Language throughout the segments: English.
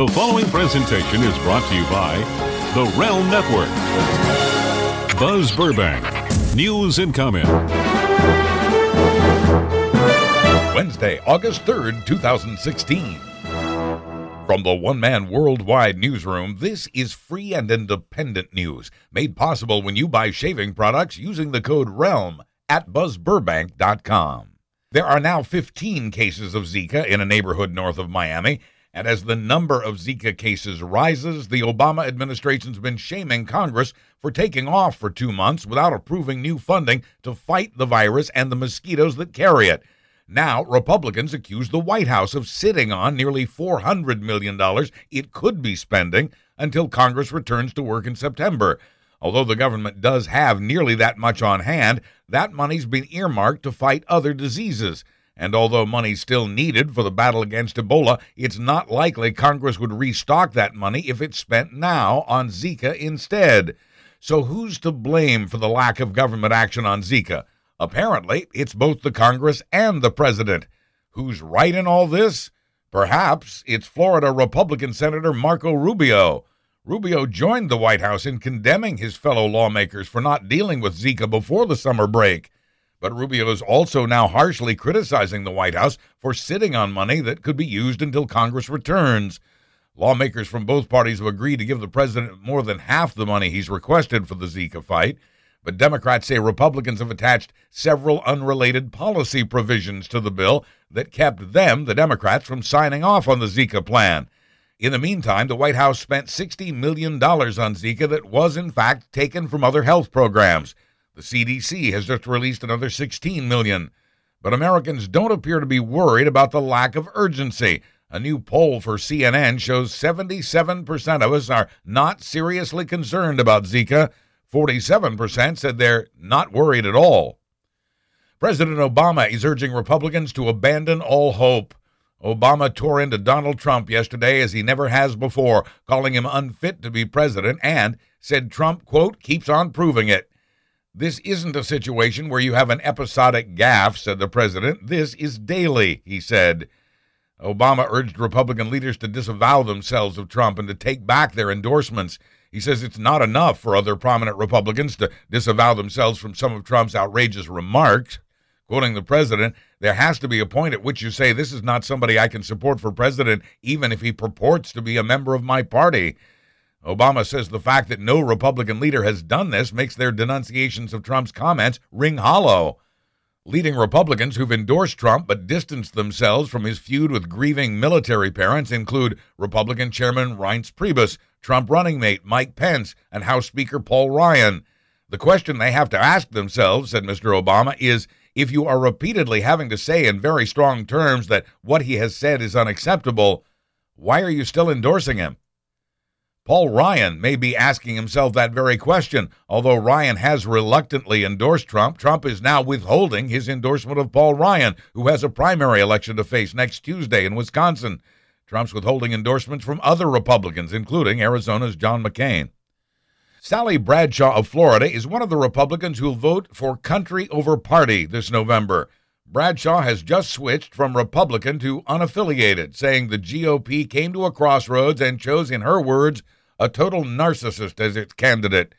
The following presentation is brought to you by The Realm Network. Buzz Burbank, news and comment. Wednesday, August 3rd, 2016. From the one man worldwide newsroom, this is free and independent news made possible when you buy shaving products using the code REALM at buzzburbank.com. There are now 15 cases of Zika in a neighborhood north of Miami, and as the number of Zika cases rises, the Obama administration's been shaming Congress for taking off for two months without approving new funding to fight the virus and the mosquitoes that carry it. Now, Republicans accuse the White House of sitting on nearly $400 million it could be spending until Congress returns to work in September. Although the government does have nearly that much on hand, that money's been earmarked to fight other diseases. And although money's still needed for the battle against Ebola, it's not likely Congress would restock that money if it's spent now on Zika instead. So who's to blame for the lack of government action on Zika? Apparently, it's both the Congress and the president. Who's right in all this? Perhaps it's Florida Republican Senator Marco Rubio. Rubio joined the White House in condemning his fellow lawmakers for not dealing with Zika before the summer break. But Rubio is also now harshly criticizing the White House for sitting on money that could be used until Congress returns. Lawmakers from both parties have agreed to give the president more than half the money he's requested for the Zika fight. But Democrats say Republicans have attached several unrelated policy provisions to the bill that kept them, the Democrats, from signing off on the Zika plan. In the meantime, the White House spent $60 million on Zika that was, in fact, taken from other health programs. The CDC has just released another 16 million. But Americans don't appear to be worried about the lack of urgency. A new poll for CNN shows 77% of us are not seriously concerned about Zika. 47% said they're not worried at all. President Obama is urging Republicans to abandon all hope. Obama tore into Donald Trump yesterday as he never has before, calling him unfit to be president, and said Trump, quote, keeps on proving it. This isn't a situation where you have an episodic gaffe, said the president. This is daily, he said. Obama urged Republican leaders to disavow themselves of Trump and to take back their endorsements. He says it's not enough for other prominent Republicans to disavow themselves from some of Trump's outrageous remarks. Quoting the president, there has to be a point at which you say, This is not somebody I can support for president, even if he purports to be a member of my party. Obama says the fact that no Republican leader has done this makes their denunciations of Trump's comments ring hollow. Leading Republicans who've endorsed Trump but distanced themselves from his feud with grieving military parents include Republican Chairman Reince Priebus, Trump running mate Mike Pence, and House Speaker Paul Ryan. The question they have to ask themselves, said Mr. Obama, is if you are repeatedly having to say in very strong terms that what he has said is unacceptable, why are you still endorsing him? Paul Ryan may be asking himself that very question. Although Ryan has reluctantly endorsed Trump, Trump is now withholding his endorsement of Paul Ryan, who has a primary election to face next Tuesday in Wisconsin. Trump's withholding endorsements from other Republicans, including Arizona's John McCain. Sally Bradshaw of Florida is one of the Republicans who'll vote for country over party this November. Bradshaw has just switched from Republican to unaffiliated, saying the GOP came to a crossroads and chose, in her words, a total narcissist as its candidate.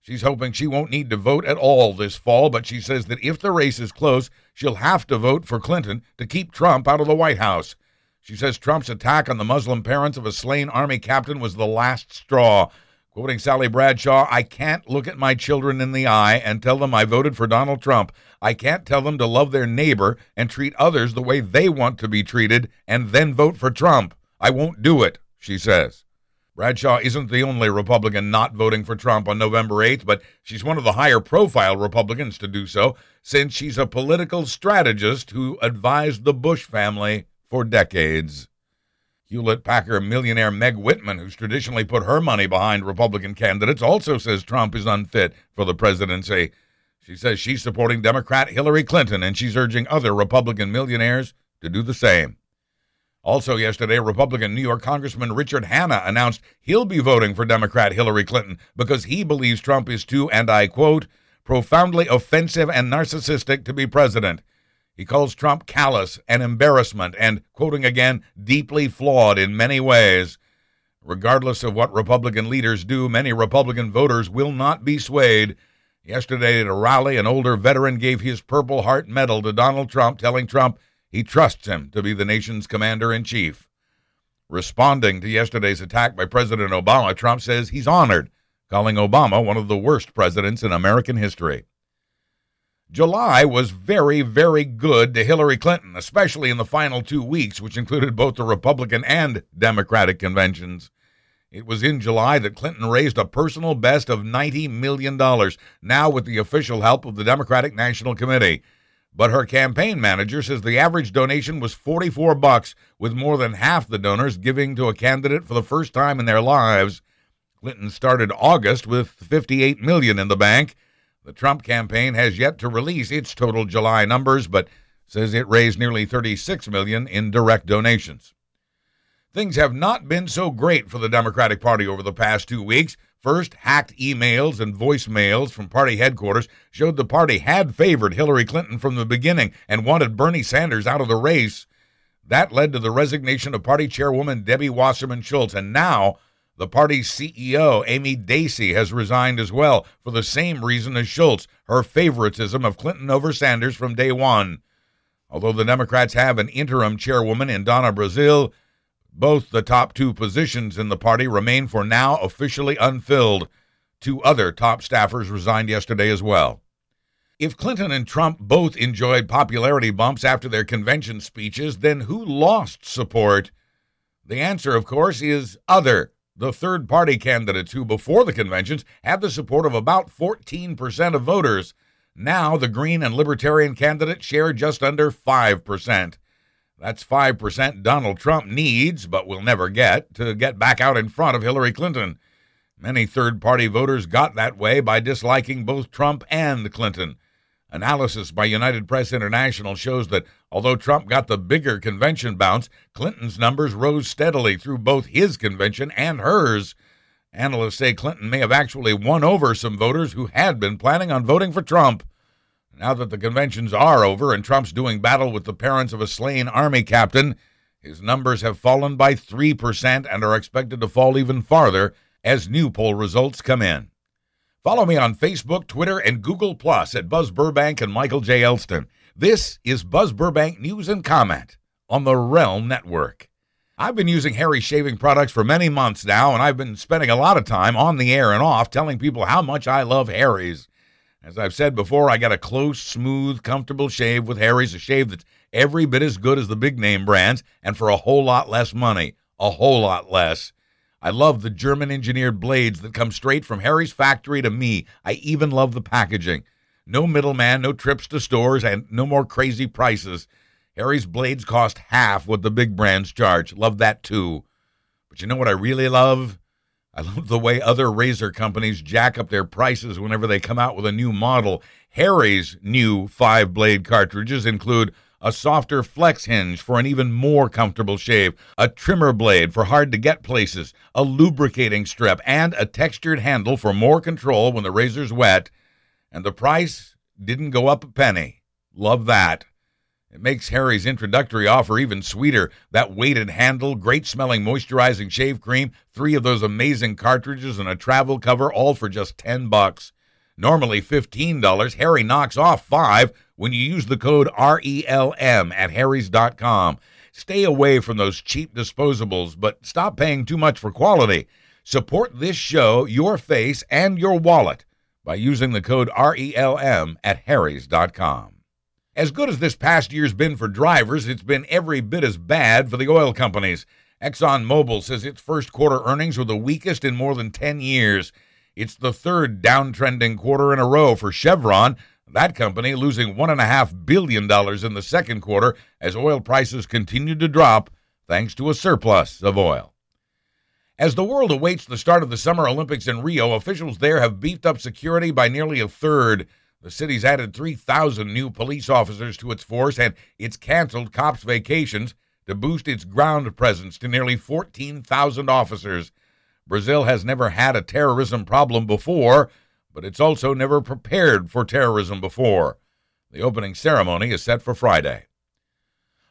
She's hoping she won't need to vote at all this fall, but she says that if the race is close, she'll have to vote for Clinton to keep Trump out of the White House. She says Trump's attack on the Muslim parents of a slain Army captain was the last straw. Quoting Sally Bradshaw, I can't look at my children in the eye and tell them I voted for Donald Trump. I can't tell them to love their neighbor and treat others the way they want to be treated and then vote for Trump. I won't do it, she says. Bradshaw isn't the only Republican not voting for Trump on November 8th, but she's one of the higher profile Republicans to do so since she's a political strategist who advised the Bush family for decades. Hewlett Packard millionaire Meg Whitman, who's traditionally put her money behind Republican candidates, also says Trump is unfit for the presidency. She says she's supporting Democrat Hillary Clinton and she's urging other Republican millionaires to do the same. Also, yesterday, Republican New York Congressman Richard Hanna announced he'll be voting for Democrat Hillary Clinton because he believes Trump is too, and I quote, profoundly offensive and narcissistic to be president. He calls Trump callous and embarrassment and, quoting again, deeply flawed in many ways. Regardless of what Republican leaders do, many Republican voters will not be swayed. Yesterday at a rally, an older veteran gave his Purple Heart Medal to Donald Trump, telling Trump he trusts him to be the nation's commander in chief. Responding to yesterday's attack by President Obama, Trump says he's honored, calling Obama one of the worst presidents in American history. July was very, very good to Hillary Clinton, especially in the final two weeks, which included both the Republican and Democratic conventions. It was in July that Clinton raised a personal best of $90 million, now with the official help of the Democratic National Committee. But her campaign manager says the average donation was 44 bucks, with more than half the donors giving to a candidate for the first time in their lives. Clinton started August with 58 million in the bank. The Trump campaign has yet to release its total July numbers, but says it raised nearly 36 million in direct donations. Things have not been so great for the Democratic Party over the past 2 weeks. First, hacked emails and voicemails from party headquarters showed the party had favored Hillary Clinton from the beginning and wanted Bernie Sanders out of the race. That led to the resignation of party chairwoman Debbie Wasserman Schultz, and now the party's CEO, Amy Dacey, has resigned as well for the same reason as Schultz her favoritism of Clinton over Sanders from day one. Although the Democrats have an interim chairwoman in Donna Brazile, both the top two positions in the party remain for now officially unfilled. Two other top staffers resigned yesterday as well. If Clinton and Trump both enjoyed popularity bumps after their convention speeches, then who lost support? The answer, of course, is other, the third party candidates who, before the conventions, had the support of about 14% of voters. Now, the Green and Libertarian candidates share just under 5%. That's 5% Donald Trump needs, but will never get, to get back out in front of Hillary Clinton. Many third party voters got that way by disliking both Trump and Clinton. Analysis by United Press International shows that although Trump got the bigger convention bounce, Clinton's numbers rose steadily through both his convention and hers. Analysts say Clinton may have actually won over some voters who had been planning on voting for Trump. Now that the conventions are over and Trump's doing battle with the parents of a slain Army captain, his numbers have fallen by 3% and are expected to fall even farther as new poll results come in. Follow me on Facebook, Twitter, and Google Plus at Buzz Burbank and Michael J. Elston. This is Buzz Burbank News and Comment on the Realm Network. I've been using Harry shaving products for many months now, and I've been spending a lot of time on the air and off telling people how much I love Harry's. As I've said before, I got a close, smooth, comfortable shave with Harry's, a shave that's every bit as good as the big name brands and for a whole lot less money. A whole lot less. I love the German engineered blades that come straight from Harry's factory to me. I even love the packaging. No middleman, no trips to stores, and no more crazy prices. Harry's blades cost half what the big brands charge. Love that too. But you know what I really love? I love the way other razor companies jack up their prices whenever they come out with a new model. Harry's new five blade cartridges include a softer flex hinge for an even more comfortable shave, a trimmer blade for hard to get places, a lubricating strip, and a textured handle for more control when the razor's wet. And the price didn't go up a penny. Love that. It makes Harry's introductory offer even sweeter. That weighted handle, great smelling moisturizing shave cream, three of those amazing cartridges, and a travel cover, all for just 10 bucks. Normally $15, Harry knocks off 5 when you use the code REALM at harrys.com. Stay away from those cheap disposables, but stop paying too much for quality. Support this show, your face, and your wallet by using the code REALM at harrys.com. As good as this past year's been for drivers, it's been every bit as bad for the oil companies. ExxonMobil says its first quarter earnings were the weakest in more than 10 years. It's the third downtrending quarter in a row for Chevron, that company losing $1.5 billion in the second quarter as oil prices continued to drop thanks to a surplus of oil. As the world awaits the start of the Summer Olympics in Rio, officials there have beefed up security by nearly a third. The city's added 3,000 new police officers to its force, and it's canceled cops' vacations to boost its ground presence to nearly 14,000 officers. Brazil has never had a terrorism problem before, but it's also never prepared for terrorism before. The opening ceremony is set for Friday.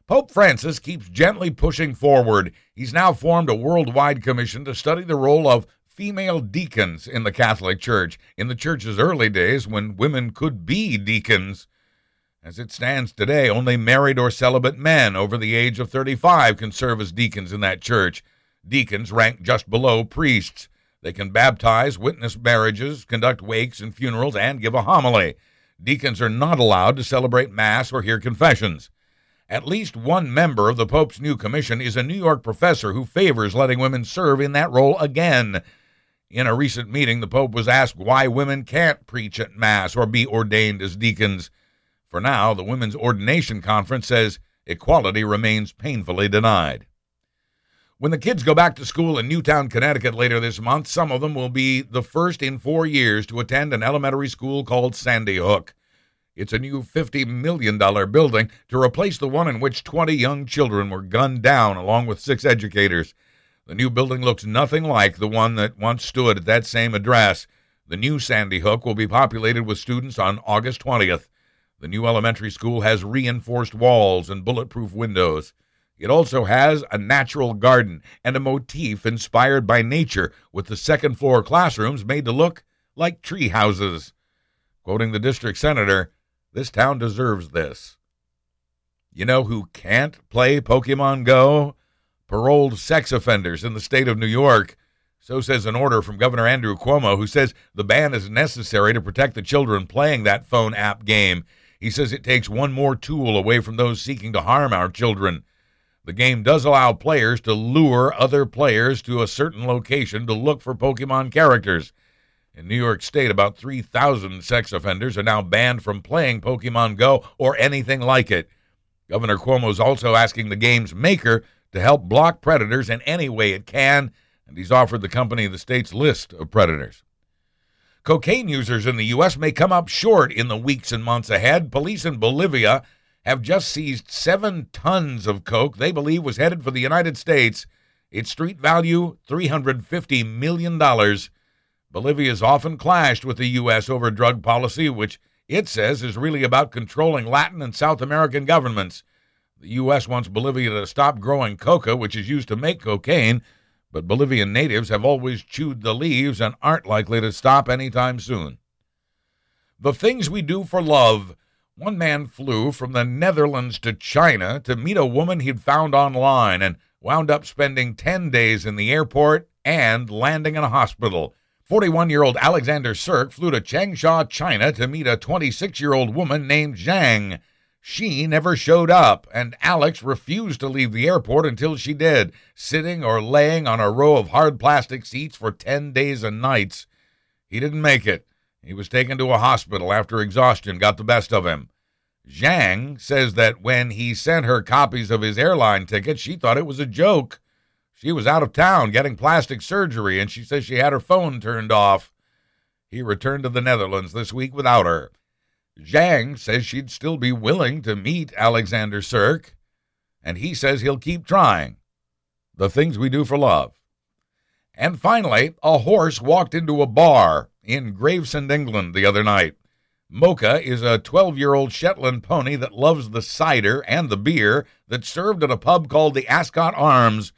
Pope Francis keeps gently pushing forward. He's now formed a worldwide commission to study the role of female deacons in the Catholic Church. In the church's early days, when women could be deacons, as it stands today, only married or celibate men over the age of 35 can serve as deacons in that church. Deacons rank just below priests. They can baptize, witness marriages, conduct wakes and funerals, and give a homily. Deacons are not allowed to celebrate Mass or hear confessions. At least one member of the Pope's new commission is a New York professor who favors letting women serve in that role again. In a recent meeting, the Pope was asked why women can't preach at Mass or be ordained as deacons. For now, the Women's Ordination Conference says equality remains painfully denied. When the kids go back to school in Newtown, Connecticut later this month, some of them will be the first in four years to attend an elementary school called Sandy Hook. It's a new $50 million building to replace the one in which 20 young children were gunned down, along with six educators. The new building looks nothing like the one that once stood at that same address. The new Sandy Hook will be populated with students on August 20th. The new elementary school has reinforced walls and bulletproof windows. It also has a natural garden and a motif inspired by nature, with the second floor classrooms made to look like tree houses. Quoting the district senator, this town deserves this. You know who can't play Pokemon Go? Paroled sex offenders in the state of New York. So says an order from Governor Andrew Cuomo, who says the ban is necessary to protect the children playing that phone app game. He says it takes one more tool away from those seeking to harm our children. The game does allow players to lure other players to a certain location to look for Pokemon characters. In New York State, about 3,000 sex offenders are now banned from playing Pokemon Go or anything like it. Governor Cuomo is also asking the game's maker to help block predators in any way it can, and he's offered the company the state's list of predators. Cocaine users in the U.S. may come up short in the weeks and months ahead. Police in Bolivia have just seized seven tons of coke they believe was headed for the United States. Its street value, $350 million. Bolivia has often clashed with the U.S. over drug policy, which it says is really about controlling Latin and South American governments. The U.S. wants Bolivia to stop growing coca, which is used to make cocaine, but Bolivian natives have always chewed the leaves and aren't likely to stop anytime soon. The things we do for love. One man flew from the Netherlands to China to meet a woman he'd found online and wound up spending 10 days in the airport and landing in a hospital. 41 year old Alexander Cirk flew to Changsha, China to meet a 26 year old woman named Zhang. She never showed up, and Alex refused to leave the airport until she did, sitting or laying on a row of hard plastic seats for 10 days and nights. He didn't make it. He was taken to a hospital after exhaustion got the best of him. Zhang says that when he sent her copies of his airline ticket, she thought it was a joke. She was out of town getting plastic surgery, and she says she had her phone turned off. He returned to the Netherlands this week without her. Zhang says she'd still be willing to meet Alexander Cirk, and he says he'll keep trying. The things we do for love. And finally, a horse walked into a bar in Gravesend, England the other night. Mocha is a 12 year old Shetland pony that loves the cider and the beer that's served at a pub called the Ascot Arms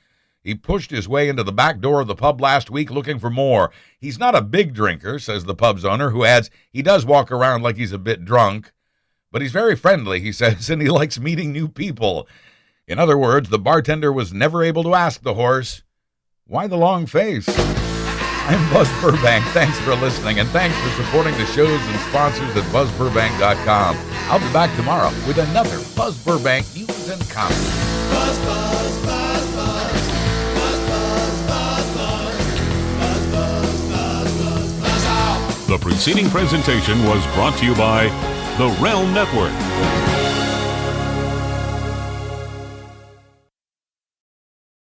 he pushed his way into the back door of the pub last week looking for more. He's not a big drinker, says the pub's owner, who adds he does walk around like he's a bit drunk. But he's very friendly, he says, and he likes meeting new people. In other words, the bartender was never able to ask the horse, Why the long face? I'm Buzz Burbank. Thanks for listening, and thanks for supporting the shows and sponsors at BuzzBurbank.com. I'll be back tomorrow with another Buzz Burbank news and comments. Buzz, buzz, buzz, buzz. The preceding presentation was brought to you by the Realm Network.